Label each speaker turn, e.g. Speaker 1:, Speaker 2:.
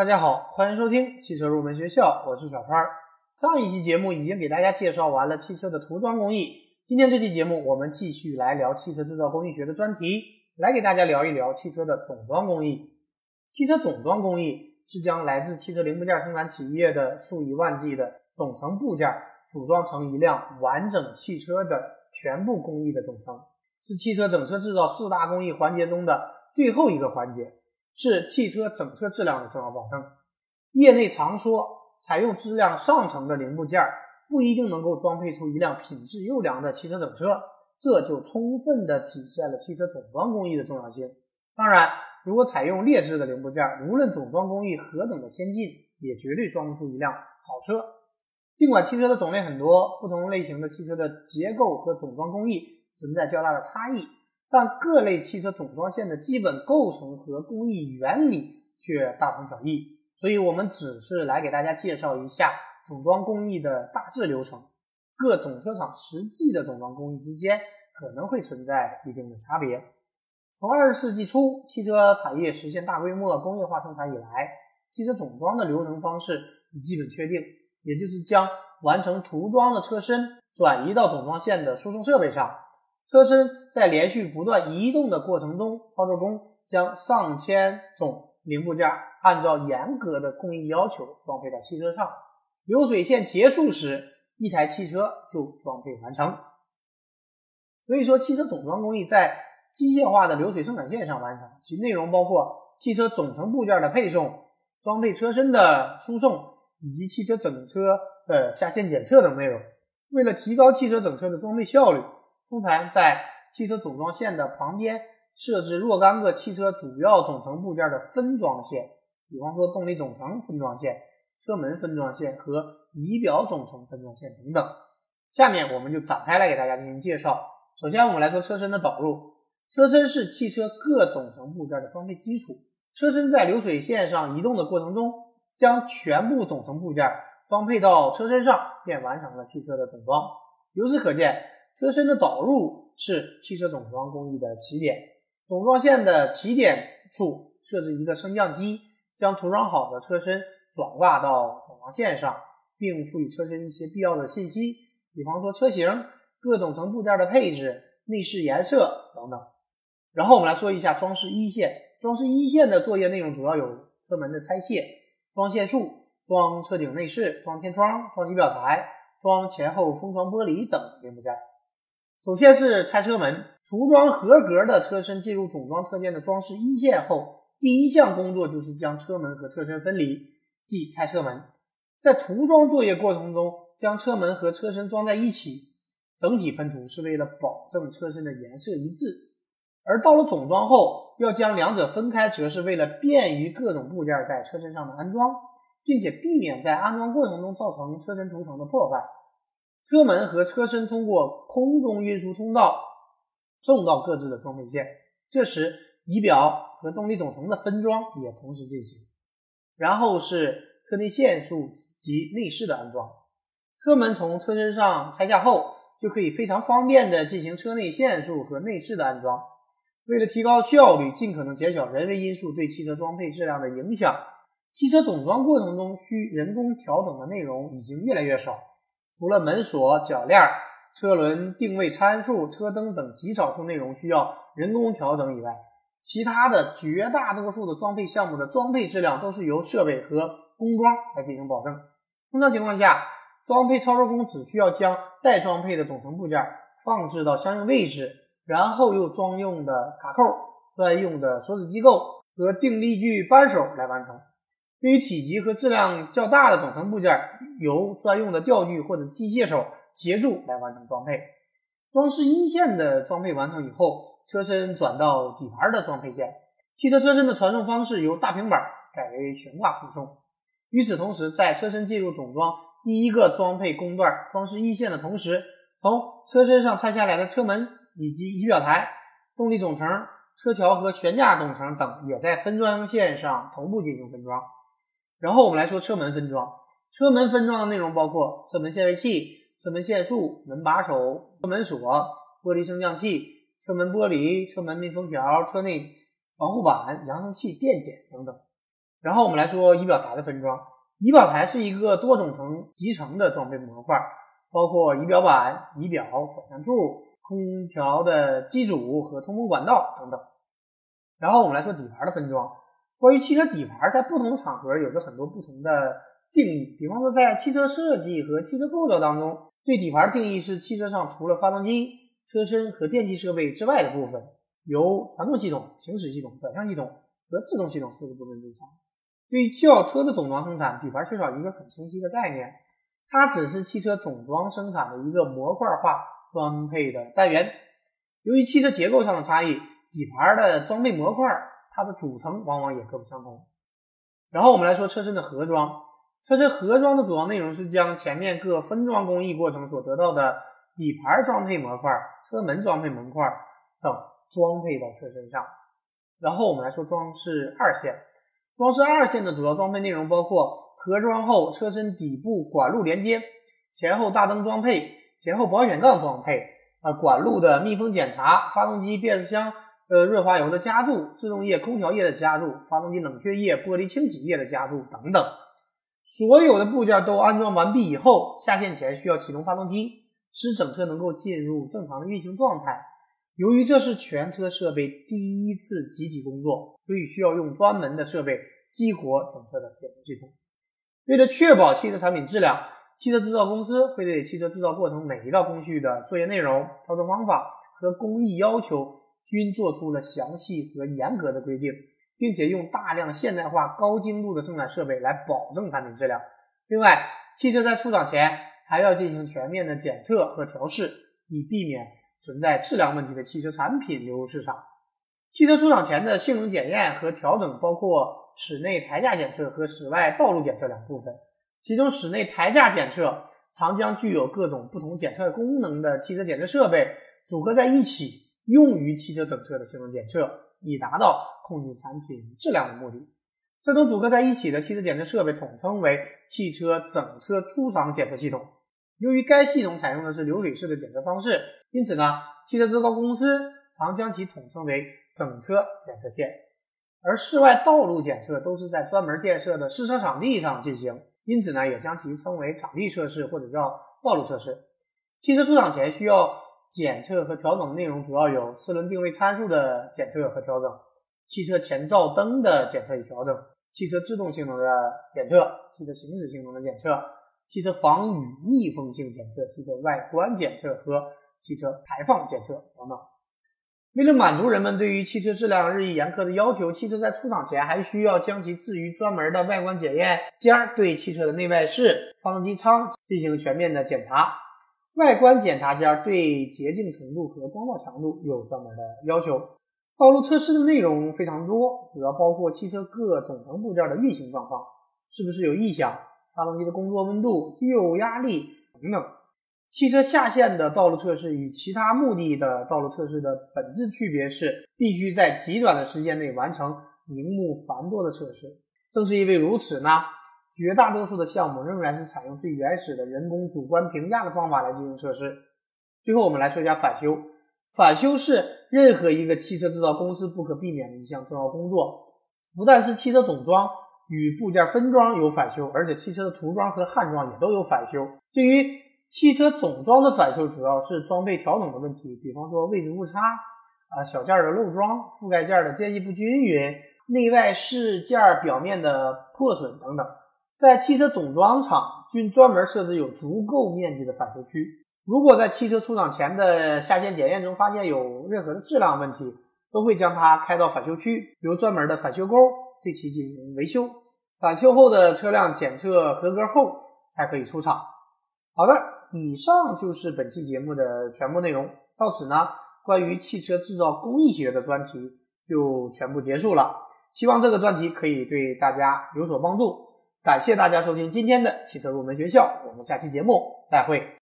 Speaker 1: 大家好，欢迎收听汽车入门学校，我是小川。上一期节目已经给大家介绍完了汽车的涂装工艺，今天这期节目我们继续来聊汽车制造工艺学的专题，来给大家聊一聊汽车的总装工艺。汽车总装工艺是将来自汽车零部件生产企业的数以万计的总成部件组装成一辆完整汽车的全部工艺的总成，是汽车整车制造四大工艺环节中的最后一个环节。是汽车整车质量的重要保证。业内常说，采用质量上乘的零部件不一定能够装配出一辆品质优良的汽车整车，这就充分的体现了汽车总装工艺的重要性。当然，如果采用劣质的零部件，无论总装工艺何等的先进，也绝对装不出一辆好车。尽管汽车的种类很多，不同类型的汽车的结构和总装工艺存在较大的差异。但各类汽车总装线的基本构成和工艺原理却大同小异，所以我们只是来给大家介绍一下总装工艺的大致流程。各总车厂实际的总装工艺之间可能会存在一定的差别。从二十世纪初汽车产业实现大规模工业化生产以来，汽车总装的流程方式已基本确定，也就是将完成涂装的车身转移到总装线的输送设备上。车身在连续不断移动的过程中，操作工将上千种零部件按照严格的工艺要求装配到汽车上。流水线结束时，一台汽车就装配完成。所以说，汽车总装工艺在机械化的流水生产线上完成，其内容包括汽车总成部件的配送、装配车身的输送以及汽车整车的下线检测等内容。为了提高汽车整车的装配效率。通常在汽车总装线的旁边设置若干个汽车主要总成部件的分装线，比方说动力总成分装线、车门分装线和仪表总成分装线等等。下面我们就展开来给大家进行介绍。首先，我们来说车身的导入。车身是汽车各总成部件的装配基础。车身在流水线上移动的过程中，将全部总成部件装配到车身上，便完成了汽车的总装。由此可见。车身的导入是汽车总装工艺的起点，总装线的起点处设置一个升降机，将涂装好的车身转挂到总装线上，并赋予车身一些必要的信息，比方说车型、各总成部件的配置、内饰颜色等等。然后我们来说一下装饰一线，装饰一线的作业内容主要有车门的拆卸、装线束、装车顶内饰、装天窗、装仪表台、装前后风窗玻璃等零部件。首先是拆车门，涂装合格的车身进入总装车间的装饰一线后，第一项工作就是将车门和车身分离，即拆车门。在涂装作业过程中，将车门和车身装在一起，整体喷涂是为了保证车身的颜色一致。而到了总装后，要将两者分开，则是为了便于各种部件在车身上的安装，并且避免在安装过程中造成车身涂层的破坏。车门和车身通过空中运输通道送到各自的装配线，这时仪表和动力总成的分装也同时进行。然后是车内线束及内饰的安装。车门从车身上拆下后，就可以非常方便的进行车内线束和内饰的安装。为了提高效率，尽可能减小人为因素对汽车装配质量的影响，汽车总装过程中需人工调整的内容已经越来越少。除了门锁、铰链、车轮定位参数、车灯等极少数内容需要人工调整以外，其他的绝大多数的装配项目的装配质量都是由设备和工装来进行保证。通常情况下，装配操作工只需要将待装配的总成部件放置到相应位置，然后用专用的卡扣、专用的锁止机构和定力矩扳手来完成。对于体积和质量较大的总成部件，由专用的吊具或者机械手协助来完成装配。装饰一线的装配完成以后，车身转到底盘的装配线。汽车车身的传送方式由大平板改为悬挂输送。与此同时，在车身进入总装第一个装配工段装饰一线的同时，从车身上拆下来的车门以及仪表台、动力总成、车桥和悬架总成等，也在分装线上同步进行分装。然后我们来说车门分装。车门分装的内容包括车门限位器、车门限速、门把手、车门锁、玻璃升降器、车门玻璃、车门密封条、车内防护板、扬声器、电剪等等。然后我们来说仪表台的分装。仪表台是一个多总成集成的装配模块，包括仪表板、仪表、转向柱、空调的机组和通风管道等等。然后我们来说底盘的分装。关于汽车底盘，在不同场合有着很多不同的定义。比方说，在汽车设计和汽车构造当中，对底盘的定义是汽车上除了发动机、车身和电气设备之外的部分，由传动系统、行驶系统、转向系统和制动系统四个部分组成。对于轿车的总装生产，底盘缺少一个很清晰的概念，它只是汽车总装生产的一个模块化装配的单元。由于汽车结构上的差异，底盘的装配模块它的组成往往也各不相同。然后我们来说车身的盒装，车身盒装的主要内容是将前面各分装工艺过程所得到的底盘装配模块、车门装配模块等装配到车身上。然后我们来说装饰二线。装饰二线的主要装配内容包括盒装后车身底部管路连接、前后大灯装配、前后保险杠装配、啊管路的密封检查、发动机变速箱呃润滑油的加注、制动液空调液的加注、发动机冷却液、玻璃清洗液的加注等等。所有的部件都安装完毕以后，下线前需要启动发动机，使整车能够进入正常的运行状态。由于这是全车设备第一次集体工作，所以需要用专门的设备激活整车的电控系统。为了确保汽车产品质量，汽车制造公司会对汽车制造过程每一道工序的作业内容、操作方法和工艺要求均做出了详细和严格的规定，并且用大量现代化、高精度的生产设备来保证产品质量。另外，汽车在出厂前还要进行全面的检测和调试，以避免。存在质量问题的汽车产品流入市场。汽车出厂前的性能检验和调整包括室内台架检测和室外道路检测两部分。其中，室内台架检测常将具有各种不同检测功能的汽车检测设备组合在一起，用于汽车整车的性能检测，以达到控制产品质量的目的。这种组合在一起的汽车检测设备统称为汽车整车出厂检测系统。由于该系统采用的是流水式的检测方式，因此呢，汽车制造公司常将其统称为整车检测线。而室外道路检测都是在专门建设的试车场地上进行，因此呢，也将其称为场地测试或者叫道路测试。汽车出厂前需要检测和调整的内容主要有四轮定位参数的检测和调整、汽车前照灯的检测与调整、汽车制动性能的检测、汽车行驶性能的检测。汽车防雨密封性检测、汽车外观检测和汽车排放检测等等。为了满足人们对于汽车质量日益严苛的要求，汽车在出厂前还需要将其置于专门的外观检验间，对汽车的内外饰、发动机舱进行全面的检查。外观检查间对洁净程度和光照强度有专门的要求。道路测试的内容非常多，主要包括汽车各总成部件的运行状况，是不是有异响。发动机的工作温度、机油压力等等。汽车下线的道路测试与其他目的的道路测试的本质区别是，必须在极短的时间内完成名目繁多的测试。正是因为如此呢，绝大多数的项目仍然是采用最原始的人工主观评价的方法来进行测试。最后，我们来说一下返修。返修是任何一个汽车制造公司不可避免的一项重要工作，不但是汽车总装。与部件分装有返修，而且汽车的涂装和焊装也都有返修。对于汽车总装的返修，主要是装配调整的问题，比方说位置误差啊、小件的漏装、覆盖件的间隙不均匀、内外饰件表面的破损等等。在汽车总装厂均专门设置有足够面积的返修区。如果在汽车出厂前的下线检验中发现有任何的质量问题，都会将它开到返修区，由专门的返修工对其进行维修。返修后的车辆检测合格后才可以出厂。好的，以上就是本期节目的全部内容。到此呢，关于汽车制造工艺学的专题就全部结束了。希望这个专题可以对大家有所帮助。感谢大家收听今天的汽车入门学校，我们下期节目再会。